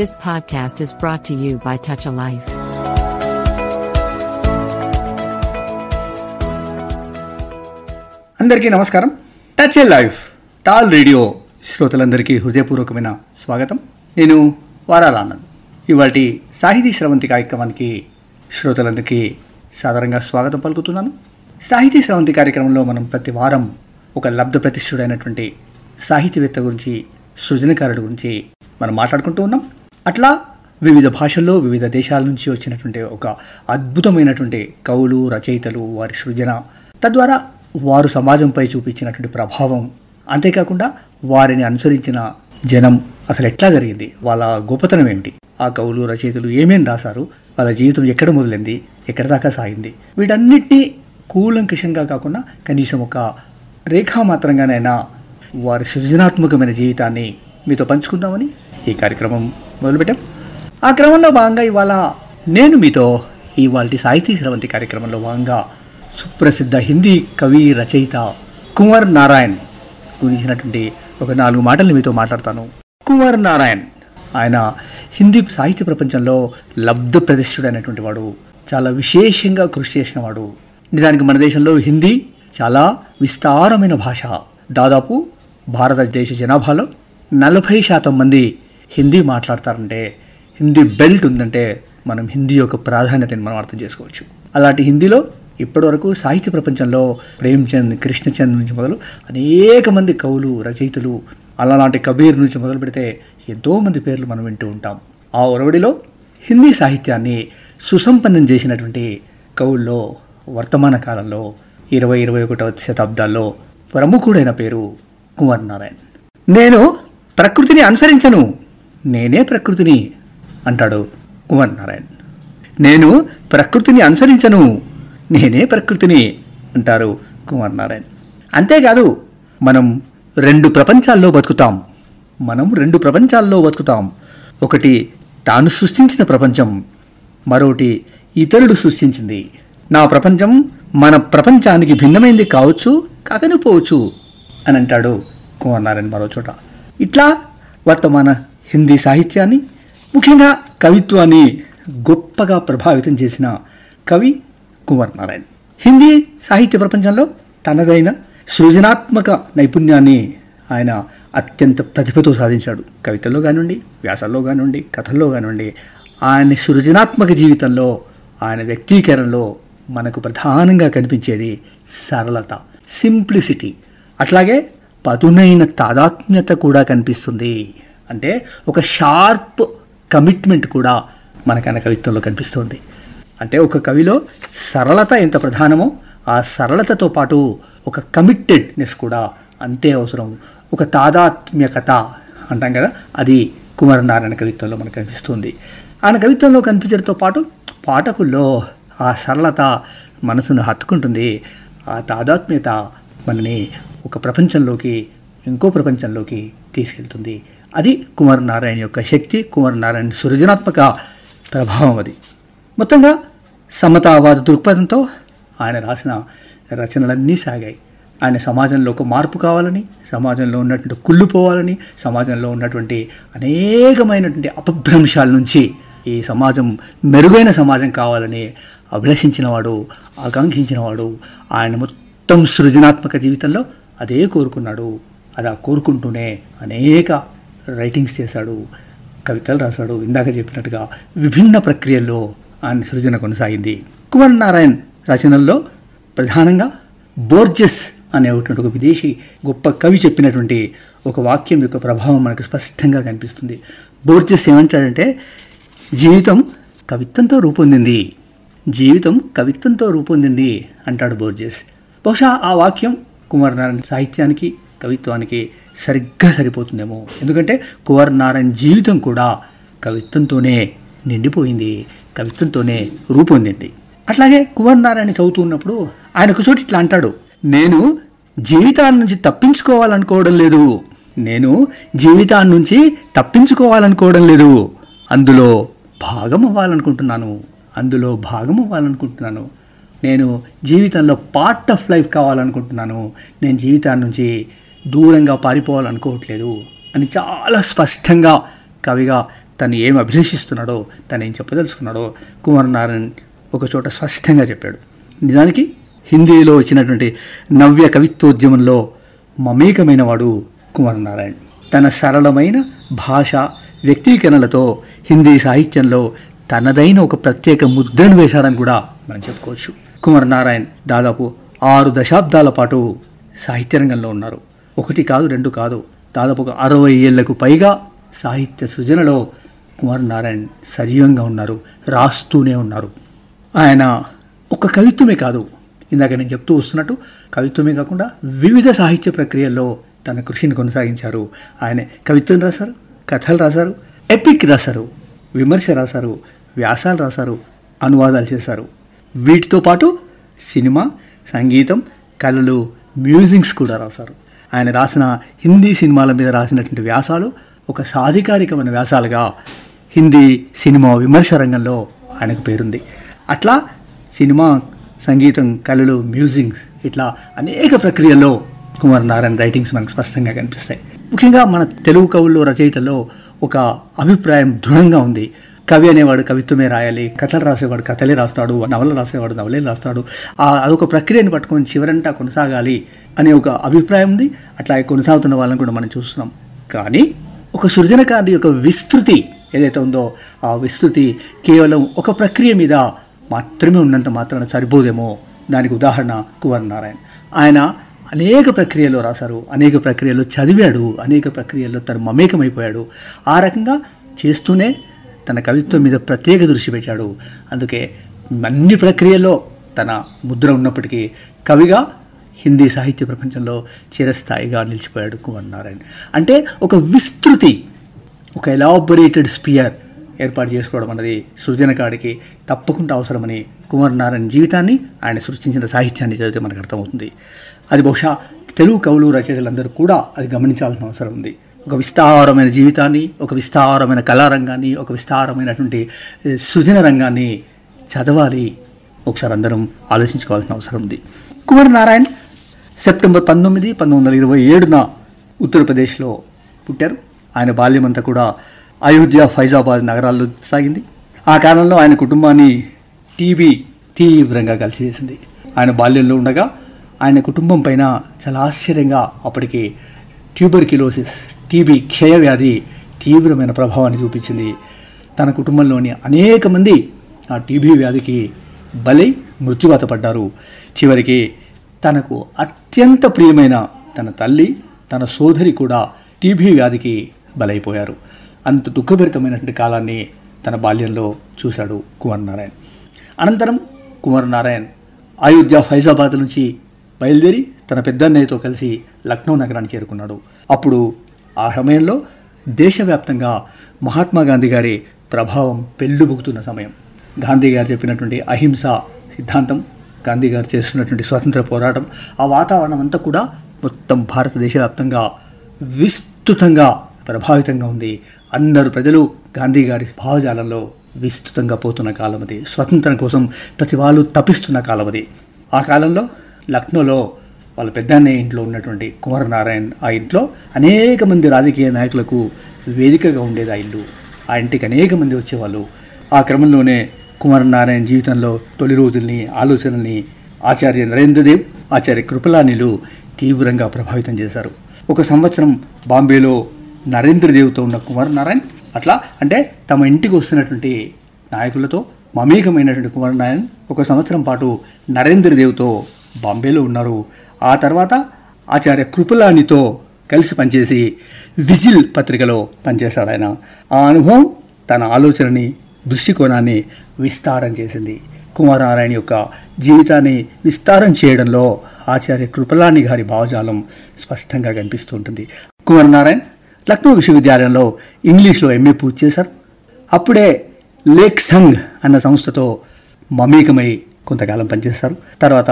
This podcast is brought to you by Touch a Life. అందరికీ నమస్కారం. Touch a life TAL radio శ్రోతలందరికీ హృదయపూర్వకమైన స్వాగతం. నేను వారాల ఆనంద్ ఇవాటి సాహితీ స్రవంతి కార్యక్రమానికి శ్రోతలందరికీ సాధారణంగా స్వాగతం పలుకుతున్నాను. సాహితీ స్రవంతి కార్యక్రమంలో మనం ప్రతి వారం ఒక లబ్ధ ప్రతిష్ఠుడైనటువంటి సాహిత్యవేత్త గురించి సృజనకారుడు గురించి మనం మాట్లాడుకుంటూ ఉన్నాం. అట్లా వివిధ భాషల్లో వివిధ దేశాల నుంచి వచ్చినటువంటి ఒక అద్భుతమైనటువంటి కవులు రచయితలు వారి సృజన తద్వారా వారు సమాజంపై చూపించినటువంటి ప్రభావం. అంతేకాకుండా వారిని అనుసరించిన జనం అసలు ఎట్లా జరిగింది? వాళ్ళ గొప్పతనం ఏమిటి ఆ కవులు రచయితలు ఏమేమి రాశారు? వాళ్ళ జీవితం ఎక్కడ మొదలైంది? ఎక్కడ దాకా సాగింది? వీటన్నిటినీ కూలంకషంగా కాకుండా కనీసం ఒక రేఖామాత్రంగానైనా వారి సృజనాత్మకమైన జీవితాన్ని మీతో పంచుకుందామని ఈ కార్యక్రమం మొదలుపెట్టాం. ఆ క్రమంలో భాగంగా ఇవాళ నేను మీతో ఇవాళ సాహితీ స్రవంతి కార్యక్రమంలో భాగంగా సుప్రసిద్ధ హిందీ కవి రచయిత కుమార్ నారాయణ్ గురించినటువంటి ఒక నాలుగు మాటలు మీతో మాట్లాడతాను. కుమార్ నారాయణ్ ఆయన హిందీ సాహిత్య ప్రపంచంలో లబ్ధ ప్రతిష్ఠుడైనటువంటి వాడు. చాలా విశేషంగా కృషి చేసిన వాడు. నిజానికి మన దేశంలో హిందీ చాలా విస్తారమైన భాష. దాదాపు భారతదేశ జనాభాలో నలభై శాతం మంది హిందీ మాట్లాడతారంటే హిందీ బెల్ట్ ఉందంటే మనం హిందీ యొక్క ప్రాధాన్యతని మనం అర్థం చేసుకోవచ్చు. అలాంటి హిందీలో ఇప్పటివరకు సాహిత్య ప్రపంచంలో ప్రేమ్చంద్ కృష్ణచంద్ నుంచి మొదలు అనేక మంది కవులు రచయితలు అలాంటి కబీర్ నుంచి మొదలు పెడితే ఎంతోమంది పేర్లు మనం వింటూ ఉంటాం. ఆ ఒరవడిలో హిందీ సాహిత్యాన్ని సుసంపన్నం చేసినటువంటి కవుల్లో వర్తమాన కాలంలో ఇరవై ఇరవై ఒకటవ శతాబ్దాల్లో ప్రముఖుడైన పేరు కుమార్ నారాయణ్. నేను ప్రకృతిని అనుసరించను. నేనే ప్రకృతిని అంటాడు కుమార్ నారాయణ్. నేను ప్రకృతిని అనుసరించను నేనే ప్రకృతిని అంటారు కుమార్ నారాయణ్. అంతేకాదు మనం రెండు ప్రపంచాల్లో బతుకుతాం మనం రెండు ప్రపంచాల్లో బతుకుతాం. ఒకటి తాను సృష్టించిన ప్రపంచం మరొకటి ఇతరుడు సృష్టించింది. నా ప్రపంచం మన ప్రపంచానికి భిన్నమైంది కావచ్చు కాకనిపోవచ్చు అని అంటాడు కుమార్ నారాయణ్ మరో చోట. ఇట్లా వర్తమాన హిందీ సాహిత్యాన్ని ముఖ్యంగా కవిత్వాన్ని గొప్పగా ప్రభావితం చేసిన కవి కుమార్ నారాయణ్. హిందీ సాహిత్య ప్రపంచంలో తనదైన సృజనాత్మక నైపుణ్యాన్ని ఆయన అత్యంత ప్రతిభతో సాధించాడు. కవితల్లో కానివ్వండి వ్యాసాల్లో కానివ్వండి కథల్లో కానివ్వండి ఆయన సృజనాత్మక జీవితంలో ఆయన వ్యక్తీకరణలో మనకు ప్రధానంగా కనిపించేది సరళత సింప్లిసిటీ. అట్లాగే పదునైన తాదాత్మ్యత కూడా కనిపిస్తుంది అంటే ఒక షార్ప్ కమిట్మెంట్ కూడా మనకు ఆయన కవిత్వంలో కనిపిస్తుంది. అంటే ఒక కవిలో సరళత ఎంత ప్రధానమో ఆ సరళతతో పాటు ఒక కమిటెడ్నెస్ కూడా అంతే అవసరం. ఒక తాదాత్మ్యకత అంటాం కదా అది కుమారనారాయణ కవిత్వంలో మనకు కనిపిస్తుంది. ఆయన కవిత్వంలో కనిపించడంతో పాటు పాఠకుల్లో ఆ సరళత మనసును హత్తుకుంటుంది. ఆ తాదాత్మ్యత మనని ఒక ప్రపంచంలోకి ఇంకో ప్రపంచంలోకి తీసుకెళ్తుంది. అది కుమార్ నారాయణ యొక్క శక్తి కుమార్ నారాయణ సృజనాత్మక ప్రభావం అది. మొత్తంగా సమతావాద దృక్పథంతో ఆయన రాసిన రచనలన్నీ సాగాయి. ఆయన సమాజంలో ఒక మార్పు కావాలని సమాజంలో ఉన్నటువంటి కుళ్ళుపోవాలని సమాజంలో ఉన్నటువంటి అనేకమైనటువంటి అపభ్రంశాల నుంచి ఈ సమాజం మెరుగైన సమాజం కావాలని అభిలషించినవాడు ఆకాంక్షించినవాడు ఆయన మొత్తం సృజనాత్మక జీవితంలో అదే కోరుకున్నాడు. అలా కోరుకుంటూనే అనేక రైటింగ్స్ చేశాడు కవితలు రాశాడు ఇందాక చెప్పినట్టుగా విభిన్న ప్రక్రియల్లో ఆయన సృజన కొనసాగింది. కుమార్ నారాయణ్ రచనల్లో ప్రధానంగా బోర్జెస్ అనేటువంటి ఒక విదేశీ గొప్ప కవి చెప్పినటువంటి ఒక వాక్యం యొక్క ప్రభావం మనకు స్పష్టంగా కనిపిస్తుంది. బోర్జెస్ ఏమంటాడంటే జీవితం కవిత్వంతో రూపొందింది జీవితం కవిత్వంతో రూపొందింది అంటాడు బోర్జెస్. బహుశా ఆ వాక్యం కుమార్ నారాయణ సాహిత్యానికి కవిత్వానికి సరిగ్గా సరిపోతుందేమో. ఎందుకంటే కుమార్ నారాయణ జీవితం కూడా కవిత్వంతోనే నిండిపోయింది కవిత్వంతోనే రూపొందింది. అట్లాగే కుమార్ నారాయణ చదువుతూ ఉన్నప్పుడు ఆయన ఒక చోటు ఇట్లా అంటాడు నేను జీవితాన్ని నుంచి తప్పించుకోవాలనుకోవడం లేదు. నేను జీవితాన్ని నుంచి తప్పించుకోవాలనుకోవడం లేదు. అందులో భాగం అవ్వాలనుకుంటున్నాను. అందులో భాగం అవ్వాలనుకుంటున్నాను. నేను జీవితంలో పార్ట్ ఆఫ్ లైఫ్ కావాలనుకుంటున్నాను. నేను జీవితాన్ని నుంచి దూరంగా పారిపోవాలనుకోవట్లేదు అని చాలా స్పష్టంగా కవిగా తను ఏం అభిలషిస్తున్నాడో తను ఏం చెప్పదలుచుకున్నాడో కుమారనారాయణ్ ఒకచోట స్పష్టంగా చెప్పాడు. నిజానికి హిందీలో వచ్చినటువంటి నవ్య కవిత్వోద్యమంలో మమేకమైన వాడు కుమారనారాయణ్ తన సరళమైన భాష వ్యక్తీకరణలతో హిందీ సాహిత్యంలో తనదైన ఒక ప్రత్యేక ముద్రను వేశాడని కూడా మనం చెప్పుకోవచ్చు. కుమార్ నారాయణ్ దాదాపు ఆరు దశాబ్దాల పాటు సాహిత్య రంగంలో ఉన్నారు. ఒకటి కాదు రెండు కాదు. దాదాపు ఒక అరవై ఏళ్ళకు పైగా సాహిత్య సృజనలో కుమార్ నారాయణ్ సజీవంగా ఉన్నారు రాస్తూనే ఉన్నారు. ఆయన ఒక కవిత్వమే కాదు. ఇందాక నేను చెప్తూ వస్తున్నట్టు కవిత్వమే కాకుండా వివిధ సాహిత్య ప్రక్రియల్లో తన కృషిని కొనసాగించారు. ఆయన కవిత్వం రాశారు కథలు రాశారు ఎపిక్ రాశారు విమర్శ రాశారు వ్యాసాలు రాశారు అనువాదాలు చేశారు. వీటితో పాటు సినిమా సంగీతం కళలు మ్యూజిక్స్ కూడా రాశారు. ఆయన రాసిన హిందీ సినిమాల మీద రాసినటువంటి వ్యాసాలు ఒక సాధికారికమైన వ్యాసాలుగా హిందీ సినిమా విమర్శ రంగంలో ఆయనకు పేరుంది. అట్లా సినిమా సంగీతం కళలు మ్యూజిక్ ఇట్లా అనేక ప్రక్రియల్లో కుమార్ నారాయణ రైటింగ్స్ మనకు స్పష్టంగా కనిపిస్తాయి. ముఖ్యంగా మన తెలుగు కవుల్లో రచయితల్లో ఒక అభిప్రాయం దృఢంగా ఉంది. కవి అనేవాడు కవిత్వమే రాయాలి కథలు రాసేవాడు కథలే రాస్తాడు నవలలు రాసేవాడు నవలే రాస్తాడు. ఆ అదొక ప్రక్రియను పట్టుకొని చివరంతా కొనసాగాలి అనే ఒక అభిప్రాయం ఉంది. అట్లా కొనసాగుతున్న వాళ్ళని కూడా మనం చూస్తున్నాం. కానీ ఒక సృజనకారుడి యొక్క విస్తృతి ఏదైతే ఉందో ఆ విస్తృతి కేవలం ఒక ప్రక్రియ మీద మాత్రమే ఉన్నంత మాత్రాన సరిపోదేమో. దానికి ఉదాహరణ కుమార్ నారాయణ్. ఆయన అనేక ప్రక్రియలో రాశారు అనేక ప్రక్రియలో చదివాడు అనేక ప్రక్రియల్లో తను మమేకమైపోయాడు. ఆ రకంగా చేస్తూనే తన కవిత్వం మీద ప్రత్యేక దృష్టి పెట్టాడు. అందుకే అన్ని ప్రక్రియల్లో తన ముద్ర ఉన్నప్పటికీ కవిగా హిందీ సాహిత్య ప్రపంచంలో చిరస్థాయిగా నిలిచిపోయాడు కుమార్ నారాయణ్. అంటే ఒక విస్తృతి ఒక ఎలాబొరేటెడ్ స్పియర్ ఏర్పాటు చేసుకోవడం అన్నది సృజనకాడికి తప్పకుండా అవసరమని కుమార్ నారాయణ జీవితాన్ని ఆయన సృష్టించిన సాహిత్యాన్ని చదివితే మనకు అర్థమవుతుంది. అది బహుశా తెలుగు కవులు రచయితలందరూ కూడా అది గమనించాల్సిన అవసరం ఉంది. ఒక విస్తారమైన జీవితాన్ని ఒక విస్తారమైన కళారంగాన్ని ఒక విస్తారమైనటువంటి సృజన రంగాన్ని చదవాలి. ఒకసారి అందరం ఆలోచించుకోవాల్సిన అవసరం ఉంది. కుమార్ నారాయణ్ సెప్టెంబర్ పంతొమ్మిది పంతొమ్మిది వందల ఇరవై ఏడున ఉత్తరప్రదేశ్లో పుట్టారు. ఆయన బాల్యమంతా కూడా అయోధ్య ఫైజాబాద్ నగరాల్లో సాగింది. ఆ కాలంలో ఆయన కుటుంబాన్ని టీబీ తీవ్రంగా కలిసివేసింది. ఆయన బాల్యంలో ఉండగా ఆయన కుటుంబం పైన చాలా ఆశ్చర్యంగా అప్పటికి ట్యూబర్కిలోసిస్ టీబీ క్షయవ్యాధి తీవ్రమైన ప్రభావాన్ని చూపించింది. తన కుటుంబంలోని అనేక మంది ఆ టీబీ వ్యాధికి బలై మృత్యువాత పడ్డారు. చివరికి తనకు అత్యంత ప్రియమైన తన తల్లి తన సోదరి కూడా టీబీ వ్యాధికి బలైపోయారు. అంత దుఃఖభరితమైనటువంటి కాలాన్ని తన బాల్యంలో చూశాడు కుమార్ నారాయణ్. అనంతరం కుమార్ నారాయణ్ అయోధ్య ఫైజాబాద్ నుంచి బయలుదేరి తన పెద్దన్నయ్యతో కలిసి లక్నో నగరాన్ని చేరుకున్నాడు. అప్పుడు ఆ సమయంలో దేశవ్యాప్తంగా మహాత్మా గాంధీ గారి ప్రభావం పెళ్ళుబుకుతున్న సమయం. గాంధీ గారు చెప్పినటువంటి అహింస సిద్ధాంతం గాంధీ గారు చేస్తున్నటువంటి స్వాతంత్ర పోరాటం ఆ వాతావరణం అంతా కూడా మొత్తం భారతదేశ వ్యాప్తంగా విస్తృతంగా ప్రభావితంగా ఉంది. అందరు ప్రజలు గాంధీ గారి భావజాలంలో విస్తృతంగా పోతున్న కాలం అది. స్వతంత్రం కోసం ప్రతి వాళ్ళు తపిస్తున్న కాలం అది. ఆ కాలంలో లక్నోలో వాళ్ళ పెద్దన్నయ్య ఇంట్లో ఉన్నటువంటి కుమార నారాయణ్ ఆ ఇంట్లో అనేక మంది రాజకీయ నాయకులకు వేదికగా ఉండేది ఆ ఇల్లు. ఆ ఇంటికి అనేక మంది వచ్చేవాళ్ళు. ఆ క్రమంలోనే కుమార నారాయణ జీవితంలో తొలి రోజుల్ని ఆలోచనల్ని ఆచార్య నరేంద్రదేవ్ ఆచార్య కృపలానిలు తీవ్రంగా ప్రభావితం చేశారు. ఒక సంవత్సరం బాంబేలో నరేంద్రదేవ్తో ఉన్న కుమారనారాయణ్ అట్లా అంటే తమ ఇంటికి వస్తున్నటువంటి నాయకులతో మమేకమైనటువంటి కుమారనారాయణ్ ఒక సంవత్సరం పాటు నరేంద్రదేవ్తో బాంబేలో ఉన్నారు. ఆ తర్వాత ఆచార్య కృపలానితో కలిసి పనిచేసి విజిల్ పత్రికలో పనిచేశాడు ఆయన ఆ అనుభవం తన ఆలోచనని దృష్టికోణాన్ని విస్తారం చేసింది. కుమారనారాయణ యొక్క జీవితాన్ని విస్తారం చేయడంలో ఆచార్య కృపలాని గారి భావజాలం స్పష్టంగా కనిపిస్తూ ఉంటుంది. కుమారనారాయణ్ లక్నో విశ్వవిద్యాలయంలో ఇంగ్లీష్లో ఎంఏ పూర్తి చేశారు. అప్పుడే లేక్ సంఘ్ అన్న సంస్థతో మమేకమై కొంతకాలం పనిచేస్తారు తర్వాత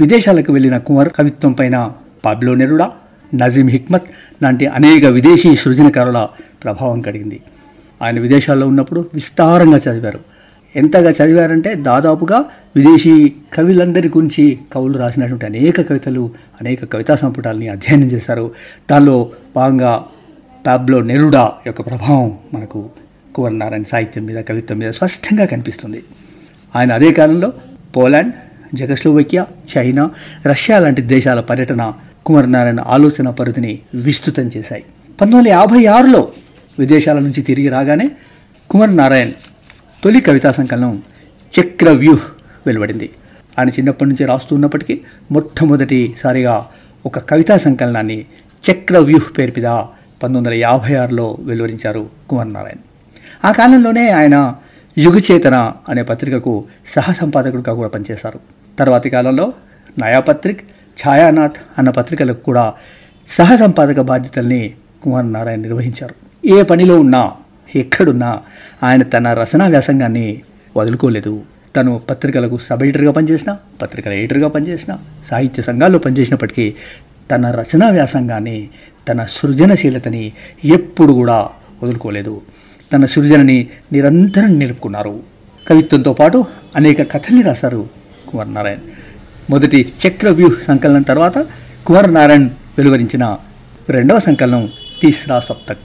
విదేశాలకు వెళ్ళిన కుమార్ కవిత్వం పైన పాబ్లో నెరుడా నజీం హిక్మత్ లాంటి అనేక విదేశీ సృజనకారుల ప్రభావం కలిగింది ఆయన విదేశాల్లో ఉన్నప్పుడు విస్తారంగా చదివారు. ఎంతగా చదివారంటే దాదాపుగా విదేశీ కవులందరి గురించి కవులు రాసినటువంటి అనేక కవితలు అనేక కవితా సంపుటాలని అధ్యయనం చేశారు. దానిలో భాగంగా పాబ్లో నెరుడా యొక్క ప్రభావం మనకు కువర్ నారాయణ సాహిత్యం మీద కవిత్వం మీద స్పష్టంగా కనిపిస్తుంది. ఆయన అదే కాలంలో పోలాండ్ జగస్లోవకియా చైనా రష్యా లాంటి దేశాల పర్యటన కుమారనారాయణ ఆలోచన పరిధిని విస్తృతం చేశాయి. పంతొమ్మిది వందల యాభై ఆరులో విదేశాల నుంచి తిరిగి రాగానే కుమార్ నారాయణ్ తొలి కవితా సంకలనం చక్రవ్యూహ్ వెలువడింది. ఆయన చిన్నప్పటి నుంచి రాస్తూ ఉన్నప్పటికీ మొట్టమొదటిసారిగా ఒక కవితా సంకలనాన్ని చక్రవ్యూహ్ పేరు మీద పంతొమ్మిది వందల యాభై ఆరులో వెలువరించారు కుమార్ నారాయణ్ ఆ కాలంలోనే ఆయన యుగచేతన అనే పత్రికకు సహ సంపాదకుడిగా కూడా పనిచేశారు. తర్వాతి కాలంలో నయాపత్రిక్ ఛాయానాథ్ అన్న పత్రికలకు కూడా సహ సంపాదక బాధ్యతల్ని కుమార్ నారాయణ నిర్వహించారు. ఏ పనిలో ఉన్నా ఎక్కడున్నా ఆయన తన రచనా వ్యాసంగాన్ని వదులుకోలేదు. తను పత్రికలకు సబ్ ఎడిటర్గా పనిచేసిన పత్రికల ఎడిటర్గా పనిచేసిన సాహిత్య సంఘాల్లో పనిచేసినప్పటికీ తన రచనా వ్యాసంగాన్ని తన సృజనశీలతని ఎప్పుడు కూడా వదులుకోలేదు. తన సృజనని నిరంతరం నిలుపుకున్నారు. కవిత్వంతో పాటు అనేక కథల్ని రాశారు కుమార్ నారాయణ్ మొదటి చక్రవ్యూహ్ సంకలనం తర్వాత కుమార్ నారాయణ్ వెలువరించిన రెండవ సంకలనం తీస్రా సప్తక్.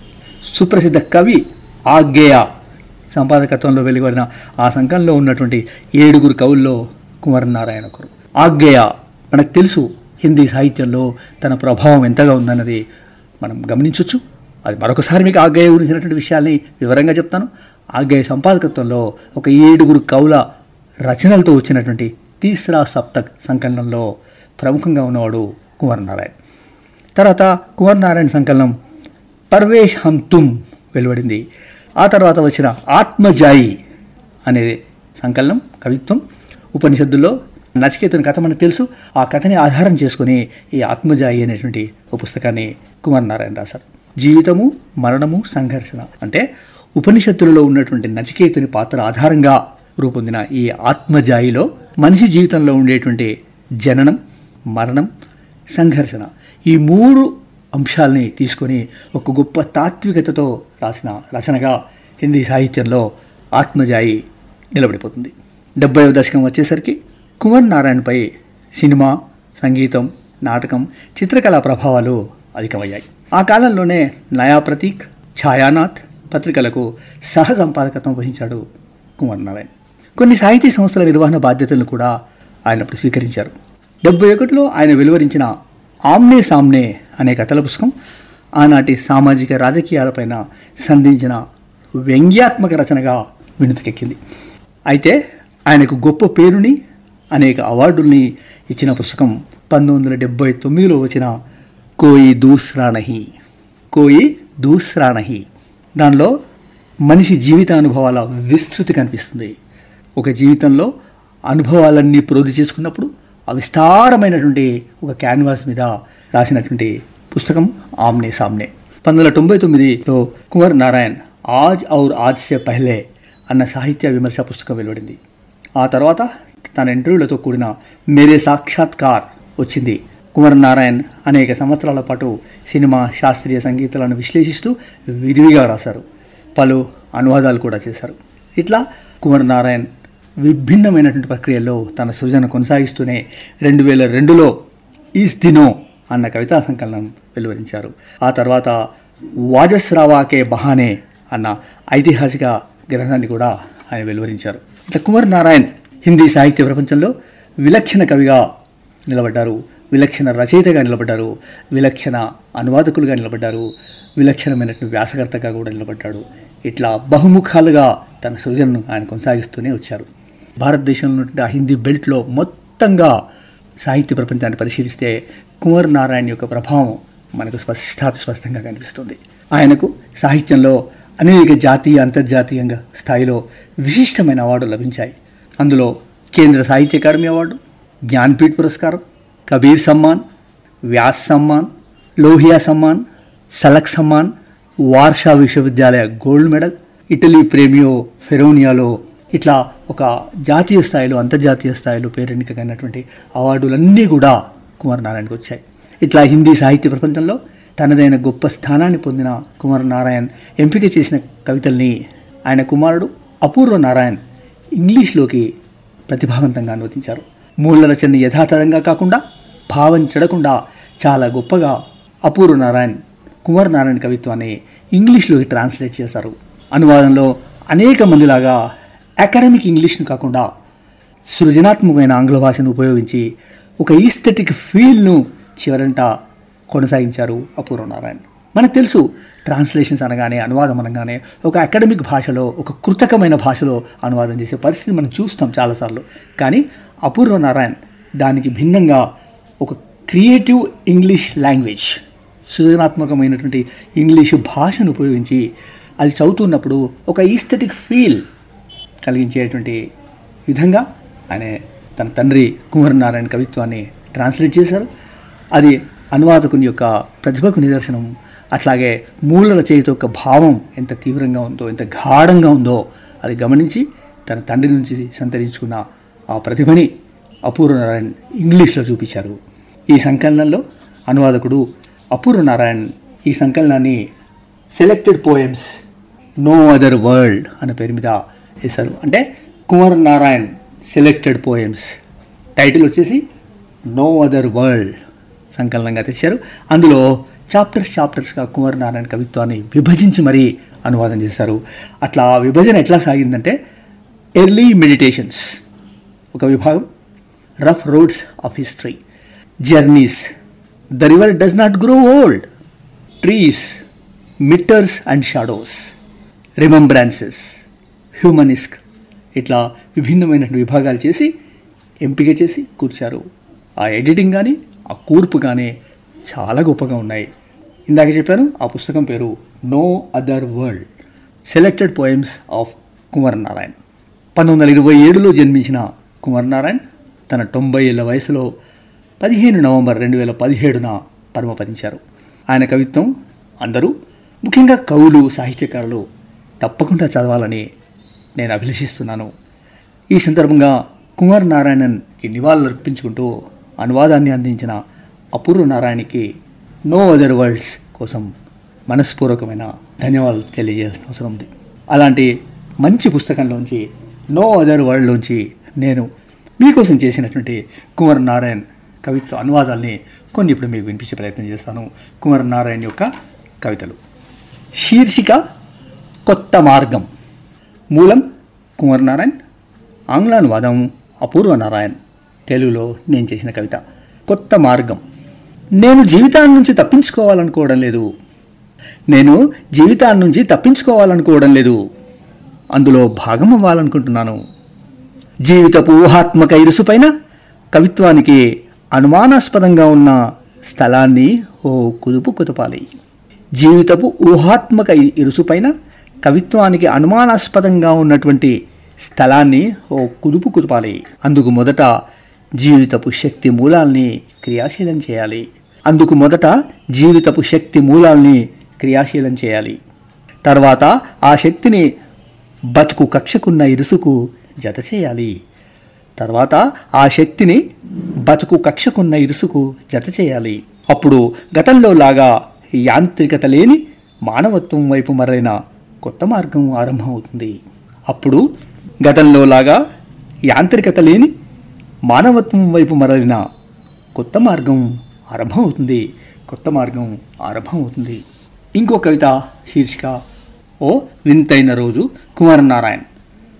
సుప్రసిద్ధ కవి ఆగ్నేయ సంపాదకత్వంలో వెలువడిన ఆ సంకలనంలో ఉన్నటువంటి ఏడుగురు కవుల్లో కుమార్ నారాయణ ఒకరు. ఆగ్నేయ మనకు తెలుసు హిందీ సాహిత్యంలో తన ప్రభావం ఎంతగా ఉందన్నది మనం గమనించవచ్చు అది మరొకసారి మీకు ఆగ్నేయ గురించినటువంటి విషయాల్ని వివరంగా చెప్తాను. ఆగ్నేయ సంపాదకత్వంలో ఒక ఏడుగురు కవుల రచనలతో వచ్చినటువంటి తీస్రా సప్తక్ సంకలనంలో ప్రముఖంగా ఉన్నవాడు కుమార్ నారాయణ్ తర్వాత కుమార్ నారాయణ సంకలనం పర్వేష్ హమ్ తుమ్ వెలువడింది. ఆ తర్వాత వచ్చిన ఆత్మజాయి అనే సంకలనం కవిత్వం ఉపనిషత్తుల్లో నచికేతుని కథ మనకు తెలుసు. ఆ కథని ఆధారం చేసుకుని ఈ ఆత్మజాయి అనేటువంటి ఒక పుస్తకాన్ని కుమార్ నారాయణ రాశారు. జీవితము మరణము సంఘర్షణ అంటే ఉపనిషత్తులలో ఉన్నటువంటి నచికేతుని పాత్ర ఆధారంగా రూపొందిన ఈ ఆత్మజాయిలో మనిషి జీవితంలో ఉండేటువంటి జననం మరణం సంఘర్షణ ఈ మూడు అంశాలని తీసుకొని ఒక గొప్ప తాత్వికతతో రాసిన రచనగా హిందీ సాహిత్యంలో ఆత్మజాయి నిలబడిపోతుంది. డెబ్బైవ దశకం వచ్చేసరికి కుమార్ నారాయణపై సినిమా సంగీతం నాటకం చిత్రకళా ప్రభావాలు అధికమయ్యాయి. ఆ కాలంలోనే నయా ప్రతీక్ ఛాయానాథ్ పత్రికలకు సహ సంపాదకత్వం వహించాడు కుమార్ నారాయణ్. కొన్ని సాహితీ సంస్థల నిర్వహణ బాధ్యతలను కూడా ఆయన అప్పుడు స్వీకరించారు. డెబ్బై ఒకటిలో ఆయన వెలువరించిన ఆమ్నే సామ్నే అనే కథల పుస్తకం ఆనాటి సామాజిక రాజకీయాలపైన సంధించిన వ్యంగ్యాత్మక రచనగా వినుతికెక్కింది. అయితే ఆయనకు గొప్ప పేరుని అనేక అవార్డుల్ని ఇచ్చిన పుస్తకం పంతొమ్మిది వందల డెబ్బై తొమ్మిదిలో వచ్చిన కోయి దూస్రాణహి కోయి దూస్రానహి. దానిలో మనిషి జీవితానుభవాల విస్తృతి కనిపిస్తుంది. ఒక జీవితంలో అనుభవాలన్నీ ప్రోధి చేసుకున్నప్పుడు ఆ విస్తారమైనటువంటి ఒక క్యాన్వాస్ మీద రాసినటువంటి పుస్తకం ఆమ్నే సామ్నే. పంతొమ్మిది వందల తొంభై తొమ్మిదిలో కుమార్ నారాయణ్ ఆజ్ ఔర్ ఆజ్ సే పహలే అన్న సాహిత్య విమర్శ పుస్తకం వెలువడింది. ఆ తర్వాత తన ఇంటర్వ్యూలతో కూడిన మేరే సాక్షాత్కార్ వచ్చింది. కుమార్ నారాయణ్ అనేక సంవత్సరాల పాటు సినిమా శాస్త్రీయ సంగీతాలను విశ్లేషిస్తూ విరివిగా రాశారు. పలు అనువాదాలు కూడా చేశారు. ఇట్లా కుమార్ నారాయణ్ విభిన్నమైనటువంటి ప్రక్రియలో తన సృజన కొనసాగిస్తూనే రెండు వేల రెండులో ఈస్ దినో అన్న కవితా సంకలనం వెలువరించారు. ఆ తర్వాత వాజస్రావాకే బహానే అన్న ఐతిహాసిక గ్రంథాన్ని కూడా ఆయన వెలువరించారు. ఇట్లా కుమార్ నారాయణ్ హిందీ సాహిత్య ప్రపంచంలో విలక్షణ కవిగా నిలబడ్డారు. విలక్షణ రచయితగా నిలబడ్డారు. విలక్షణ అనువాదకులుగా నిలబడ్డారు. విలక్షణమైనటువంటి వ్యాసకర్తగా కూడా నిలబడ్డాడు. ఇట్లా బహుముఖాలుగా తన సృజనను ఆయన కొనసాగిస్తూనే వచ్చారు. భారతదేశంలో ఆ హిందీ బెల్ట్లో మొత్తంగా సాహిత్య ప్రపంచాన్ని పరిశీలిస్తే కుమార్ నారాయణ యొక్క ప్రభావం మనకు స్పష్టాత స్పష్టంగా కనిపిస్తుంది. ఆయనకు సాహిత్యంలో అనేక జాతీయ అంతర్జాతీయంగా స్థాయిలో విశిష్టమైన అవార్డులు లభించాయి. అందులో కేంద్ర సాహిత్య అకాడమీ అవార్డు జ్ఞాన్పీఠ్ పురస్కారం కబీర్ సమ్మాన్ వ్యాస్ సమ్మాన్ లోహియా సమ్మాన్ సలక్ సమ్మాన్ వార్షా విశ్వవిద్యాలయ గోల్డ్ మెడల్ ఇటలీ ప్రేమియో ఫెరోనియాలో ఇట్లా ఒక జాతీయ స్థాయిలో అంతర్జాతీయ స్థాయిలో పేరెన్నికైనటువంటి అవార్డులన్నీ కూడా కుమార్ నారాయణకు వచ్చాయి. ఇట్లా హిందీ సాహిత్య ప్రపంచంలో తనదైన గొప్ప స్థానాన్ని పొందిన కుమార్ నారాయణ్ ఎంపిక చేసిన కవితల్ని ఆయన కుమారుడు అపూర్వ నారాయణ్ ఇంగ్లీష్లోకి ప్రతిభావంతంగా అనువదించారు. మూల రచనని యథాతథంగా కాకుండా భావం చెడకుండా చాలా గొప్పగా అపూర్వ నారాయణ్ కుమార్ నారాయణ కవిత్వాన్ని ఇంగ్లీష్లోకి ట్రాన్స్లేట్ చేశారు. అనువాదంలో అనేక మందిలాగా అకాడమిక్ ఇంగ్లీష్ను కాకుండా సృజనాత్మకమైన ఆంగ్ల భాషను ఉపయోగించి ఒక ఈస్థెటిక్ ఫీల్ను చివరంట కొనసాగించారు అపూర్వనారాయణ. మనకు తెలుసు ట్రాన్స్లేషన్స్ అనగానే అనువాదం అనగానే ఒక అకాడమిక్ భాషలో ఒక కృతకమైన భాషలో అనువాదం చేసే పరిస్థితి మనం చూస్తాం చాలాసార్లు. కానీ అపూర్వ నారాయణ్ దానికి భిన్నంగా ఒక క్రియేటివ్ ఇంగ్లీష్ లాంగ్వేజ్ సృజనాత్మకమైనటువంటి ఇంగ్లీష్ భాషను ఉపయోగించి అది చదువుతున్నప్పుడు ఒక ఈస్థెటిక్ ఫీల్ కలిగించేటువంటి విధంగా ఆయన తన తండ్రి కుమారనారాయణ కవిత్వాన్ని ట్రాన్స్లేట్ చేశారు. అది అనువాదకుని యొక్క ప్రతిభకు నిదర్శనం. అట్లాగే మూల రచయిత యొక్క భావం ఎంత తీవ్రంగా ఉందో ఎంత గాఢంగా ఉందో అది గమనించి తన తండ్రి నుంచి సంతరించుకున్న ఆ ప్రతిభని అపూర్వ నారాయణ్ ఇంగ్లీష్లో చూపించారు. ఈ సంకలనంలో అనువాదకుడు అపూర్వ నారాయణ్ ఈ సంకలనాన్ని selected poems no other world అనే పేరు మీద వేశారు. అంటే Kumar Narayan selected poems title వచ్చేసి నో అదర్ వరల్డ్ సంకలనంగా తెచ్చారు. అందులో చాప్టర్స్ చాప్టర్స్గా కుమార్ నారాయణ కవిత్వాన్ని విభజించి మరీ అనువాదం చేశారు. అట్లా ఆ విభజన ఎట్లా సాగిందంటే ఎర్లీ మెడిటేషన్స్ ఒక విభాగం. Rough roads of history journeys the river does not grow old trees matters and shadows remembrances humanistic. ఇట్లా విభిన్నమైన విభాగాలు చేసి ఎంపిక చేసి కూర్చారు. ఆ ఎడిటింగ్ కానీ ఆ కూర్పు కానీ చాలా గొప్పగా ఉన్నాయి. ఇందాక చెప్పాను ఆ పుస్తకం పేరు no other world selected poems of Kumar Narayan పంతొమ్మిది వందల ఇరవై ఏడులో జన్మించిన కుమార్ నారాయణ్ తన తొంభై ఏళ్ళ వయసులో పదిహేను నవంబర్ రెండు వేల పదిహేడున పరమపదించారు. ఆయన కవిత్వం అందరూ ముఖ్యంగా కవులు సాహిత్యకారులు తప్పకుండా చదవాలని నేను అభిలషిస్తున్నాను. ఈ సందర్భంగా కుమార్ నారాయణన్కి నివాళులు అర్పించుకుంటూ అనువాదాన్ని అందించిన అపూర్వ నారాయణకి నో అదర్ వరల్డ్స్ కోసం మనస్పూర్వకమైన ధన్యవాదాలు తెలియజేయాల్సిన అవసరం ఉంది. అలాంటి మంచి పుస్తకంలోంచి నో అదర్ వరల్డ్లోంచి నేను మీకోసం చేసినటువంటి కుమార్ నారాయణ్ కవిత్వ అనువాదాల్ని కొన్ని ఇప్పుడు మీకు వినిపించే ప్రయత్నం చేస్తాను. కుమార్ నారాయణ్ యొక్క కవితలు. శీర్షిక కొత్త మార్గం. మూలం కుమార్ నారాయణ్ ఆంగ్లానువాదం అపూర్వ నారాయణ్. తెలుగులో నేను చేసిన కవిత. కొత్త మార్గం. నేను జీవితాన్ని నుంచి తప్పించుకోవాలనుకోవడం లేదు. నేను జీవితాన్ని నుంచి తప్పించుకోవాలనుకోవడం లేదు. అందులో భాగం అవ్వాలనుకుంటున్నాను. జీవితపు ఊహాత్మక ఇరుసుపైన కవిత్వానికి అనుమానాస్పదంగా ఉన్న స్థలాన్ని ఓ కుదుపు కుదపాలి. జీవితపు ఊహాత్మక ఇరుసుపైన కవిత్వానికి అనుమానాస్పదంగా ఉన్నటువంటి స్థలాన్ని ఓ కుదుపు కుదపాలి. అందుకు మొదట జీవితపు శక్తి మూలాల్ని క్రియాశీలం చేయాలి. అందుకు మొదట జీవితపు శక్తి మూలాల్ని క్రియాశీలం చేయాలి. తర్వాత ఆ శక్తిని బతుకు కక్షకున్న ఇరుసుకు జత చేయాలి. తర్వాత ఆ శక్తిని బతుకు కక్షకున్న ఇరుసుకు జత చేయాలి. అప్పుడు గతంలో లాగా యాంత్రికత లేని మానవత్వం వైపు మరైన కొత్త మార్గం ఆరంభమవుతుంది. అప్పుడు గతంలో లాగా యాంత్రికత లేని మానవత్వం వైపు మరలిన కొత్త మార్గం ఆరంభమవుతుంది. కొత్త మార్గం ఆరంభమవుతుంది. ఇంకో కవిత శీర్షిక ఓ వింతైన రోజు కుమార్ నారాయణ్.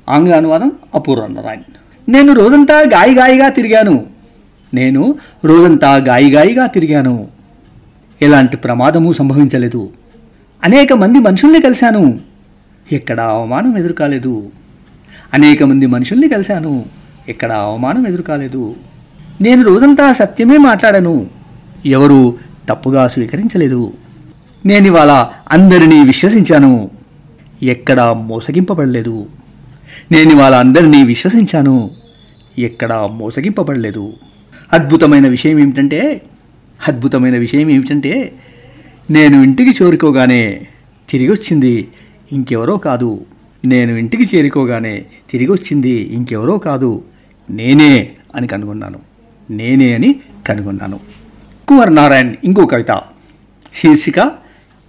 ఆంగ్ల అనువాదం అపూర్వ నారాయణ్. నేను రోజంతా గాయి గాయిగా తిరిగాను. నేను రోజంతా గాయి గాయిగా తిరిగాను. ఎలాంటి ప్రమాదము సంభవించలేదు. అనేక మంది మనుషుల్ని కలిశాను. ఎక్కడ అవమానం ఎదురుకాలేదు. అనేక మంది మనుషుల్ని కలిశాను. ఎక్కడ అవమానం ఎదురుకాలేదు. నేను రోజంతా సత్యమే మాట్లాడాను. ఎవరు తప్పుగా స్వీకరించలేదు. నేను ఇవాళ అందరినీ విశ్వసించాను. ఎక్కడ మోసగింపబడలేదు. నేను ఇవాళ అందరినీ విశ్వసించాను. ఎక్కడ మోసగింపబడలేదు. అద్భుతమైన విషయం ఏమిటంటే అద్భుతమైన విషయం ఏమిటంటే నేను ఇంటికి చేరుకోగానే తిరిగి వచ్చింది ఇంకెవరో కాదు. నేను ఇంటికి చేరుకోగానే తిరిగి వచ్చింది ఇంకెవరో కాదు. నేనే అని కనుగొన్నాను. నేనే అని కనుగొన్నాను. కుమార్ నారాయణ్ ఇంకో కవిత. శీర్షిక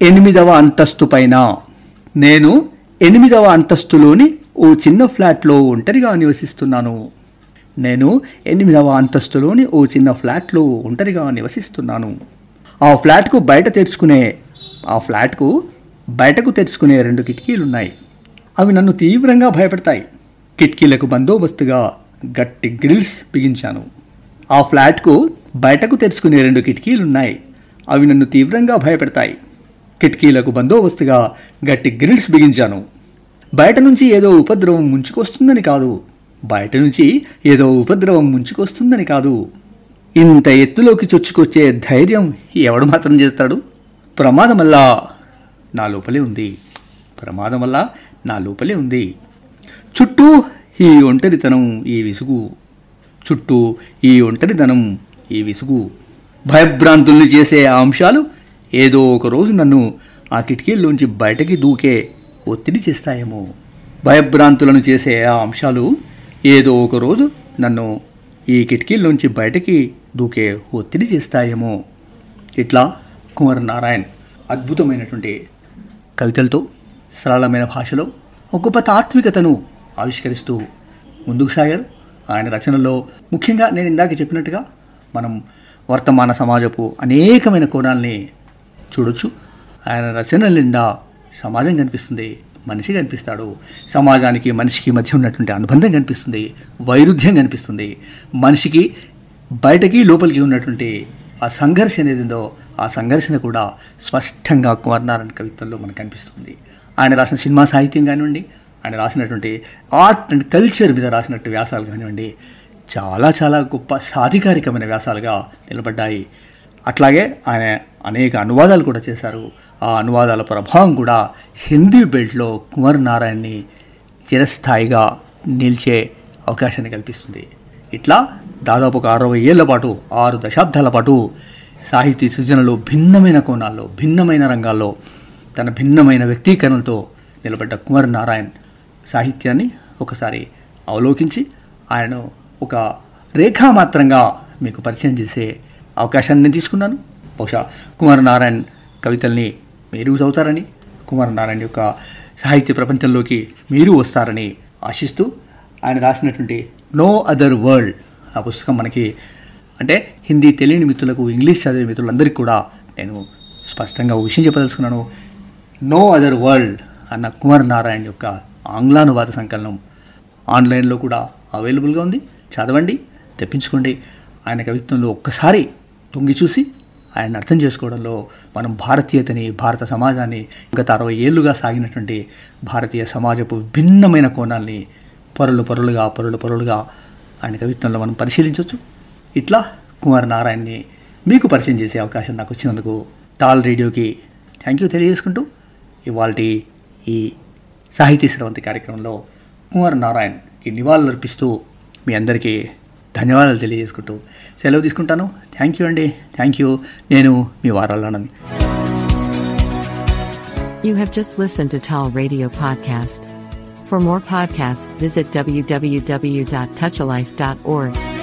ఎనిమిదవ అంతస్తు పైన. నేను ఎనిమిదవ అంతస్తులోని ఓ చిన్న ఫ్లాట్లో ఒంటరిగా నివసిస్తున్నాను. నేను ఎనిమిదవ అంతస్తులోని ఓ చిన్న ఫ్లాట్లో ఒంటరిగా నివసిస్తున్నాను. ఆ ఫ్లాట్కు బయట తెరుచుకునే ఆ ఫ్లాట్కు బయటకు తెరుచుకునే రెండు కిటికీలు ఉన్నాయి అవి నన్ను తీవ్రంగా భయపెడతాయి. కిటికీలకు బందోబస్తుగా గట్టి గ్రిల్స్ బిగించాను. ఆ ఫ్లాట్కు బయటకు తెరుచుకునే రెండు కిటికీలున్నాయి. అవి నన్ను తీవ్రంగా భయపెడతాయి. కిటికీలకు బందోబస్తుగా గట్టి గ్రిల్స్ బిగించాను. బయట నుంచి ఏదో ఉపద్రవం ముంచుకొస్తుందని కాదు. బయట నుంచి ఏదో ఉపద్రవం ముంచుకొస్తుందని కాదు. ఇంత ఎత్తులోకి చొచ్చుకొచ్చే ధైర్యం ఎవడు మాత్రం చేస్తాడు? ప్రమాదమల్లా లోపలే ఉంది. ప్రమాదం వల్ల నా లోపలే ఉంది. చుట్టూ ఈ ఒంటరితనం ఈ విసుగు. చుట్టూ ఈ ఒంటరితనం ఈ విసుగు. భయభ్రాంతుల్ని చేసే ఆ అంశాలు ఏదో ఒక రోజు నన్ను ఆ కిటికీల్లోంచి బయటకి దూకే ఒత్తిడి చేస్తాయేమో. భయభ్రాంతులను చేసే ఆ అంశాలు ఏదో ఒక రోజు నన్ను ఈ కిటికీల్లోంచి బయటకి దూకే ఒత్తిడి చేస్తాయేమో. ఇట్లా కుమార్ నారాయణ్ అద్భుతమైనటువంటి కవితలతో సరళమైన భాషలో ఒక గొప్ప తాత్వికతను ఆవిష్కరిస్తూ ముందుకు సాగారు. ఆయన రచనల్లో ముఖ్యంగా నేను ఇందాక చెప్పినట్టుగా మనం వర్తమాన సమాజపు అనేకమైన కోణాలని చూడొచ్చు. ఆయన రచనల నిండా సమాజం కనిపిస్తుంది మనిషి కనిపిస్తాడు. సమాజానికి మనిషికి మధ్య ఉన్నటువంటి అనుబంధం కనిపిస్తుంది వైరుధ్యం కనిపిస్తుంది. మనిషికి బయటకి లోపలికి ఉన్నటువంటి ఆ సంఘర్షణ ఏదిందో ఆ సంఘర్షణ కూడా స్పష్టంగా కుమార్నారాయణ కవిత్వంలో మనకు కనిపిస్తుంది. ఆయన రాసిన సినిమా సాహిత్యం కానివ్వండి ఆయన రాసినటువంటి ఆర్ట్ అండ్ కల్చర్ మీద రాసినట్టు వ్యాసాలు కానివ్వండి చాలా చాలా గొప్ప సాధికారికమైన వ్యాసాలుగా నిలబడ్డాయి. అట్లాగే ఆయన అనేక అనువాదాలు కూడా చేశారు. ఆ అనువాదాల ప్రభావం కూడా హిందీ బెల్ట్లో కుమార్ నారాయణ్ని చిరస్థాయిగా నిలిచే అవకాశాన్ని కల్పిస్తుంది. ఇట్లా దాదాపు ఒక అరవై ఏళ్ళ పాటు ఆరు దశాబ్దాల పాటు సాహితీ సృజనలో భిన్నమైన కోణాల్లో భిన్నమైన రంగాల్లో తన భిన్నమైన వ్యక్తీకరణలతో నిలబడ్డ కుమార్ నారాయణ్ సాహిత్యాన్ని ఒకసారి అవలోకించి ఆయనను ఒక రేఖామాత్రంగా మీకు పరిచయం చేసే అవకాశాన్ని నేను తీసుకున్నాను. బహుశా కుమార్ నారాయణ్ కవితల్ని మీరు చదువుతారని కుమార్ నారాయణ యొక్క సాహిత్య ప్రపంచంలోకి మీరు వస్తారని ఆశిస్తూ ఆయన రాసినటువంటి నో అదర్ వరల్డ్ ఆ పుస్తకం మనకి అంటే హిందీ తెలియని మిత్రులకు ఇంగ్లీష్ చదివే మిత్రులందరికీ కూడా నేను స్పష్టంగా ఒక విషయం చెప్పదలుచుకున్నాను. నో అదర్ వరల్డ్ అన్న కుమార్ నారాయణ యొక్క ఆంగ్లానువాద సంకలనం ఆన్లైన్లో కూడా అవైలబుల్గా ఉంది. చదవండి తెప్పించుకోండి. ఆయన కవిత్వంలో ఒక్కసారి తొంగి చూసి ఆయన అర్థం చేసుకోవడంలో మనం భారతీయతని భారత సమాజాన్ని గత అరవై ఏళ్ళుగా సాగినటువంటి భారతీయ సమాజపు భిన్నమైన కోణాల్ని పొరలు పొరలుగా పొరలు పొరలుగా ఆయన కవిత్వంలో మనం పరిశీలించవచ్చు. ఇట్లా కుమార్ నారాయణ్ని మీకు పరిచయం చేసే అవకాశం నాకు వచ్చినందుకు టాల్ రేడియోకి థ్యాంక్ యూ తెలియజేసుకుంటూ ఇవాళ ఈ సాహితీ స్రవంతి కార్యక్రమంలో కుమార్ నారాయణ్కి నివాళులు అర్పిస్తూ మీ అందరికీ ధన్యవాదాలు తెలియజేసుకుంటూ సెలవు తీసుకుంటాను థ్యాంక్ యూ అండి థ్యాంక్ యూ నేను మీ Varalanand You have just listened to Tall Radio Podcast. For more podcasts, visit www.touchalife.org.